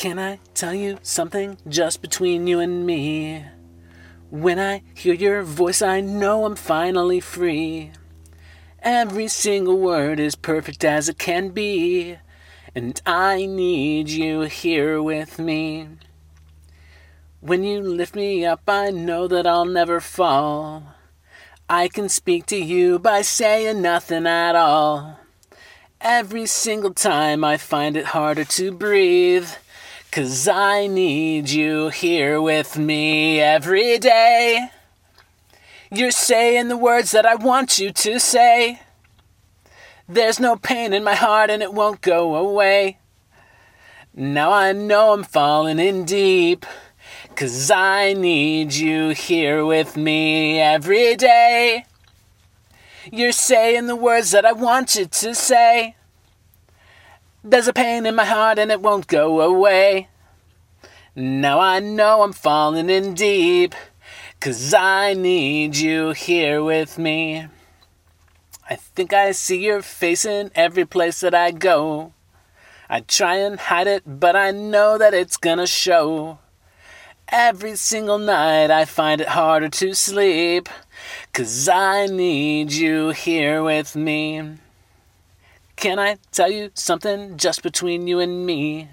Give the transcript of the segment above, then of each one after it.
Can I tell you something just between you and me? When I hear your voice, I know I'm finally free. Every single word is perfect as it can be, and I need you here with me. When you lift me up, I know that I'll never fall. I can speak to you by saying nothing at all. Every single time I find it harder to breathe. Cause I need you here with me every day. You're saying the words that I want you to say. There's no pain in my heart and it won't go away. Now I know I'm falling in deep. Cause I need you here with me every day. You're saying the words that I want you to say. There's a pain in my heart and it won't go away. Now I know I'm falling in deep, cause I need you here with me. I think I see your face in every place that I go. I try and hide it, but I know that it's gonna show. Every single night I find it harder to sleep, cause I need you here with me. Can I tell you something just between you and me?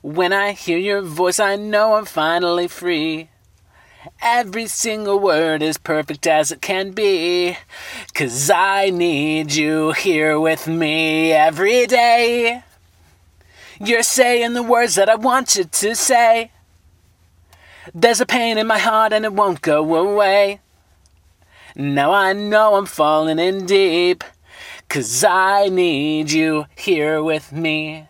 When I hear your voice, I know I'm finally free. Every single word is perfect as it can be. Cause I need you here with me every day. You're saying the words that I want you to say. There's a pain in my heart and it won't go away. Now I know I'm falling in deep. Cause I need you here with me.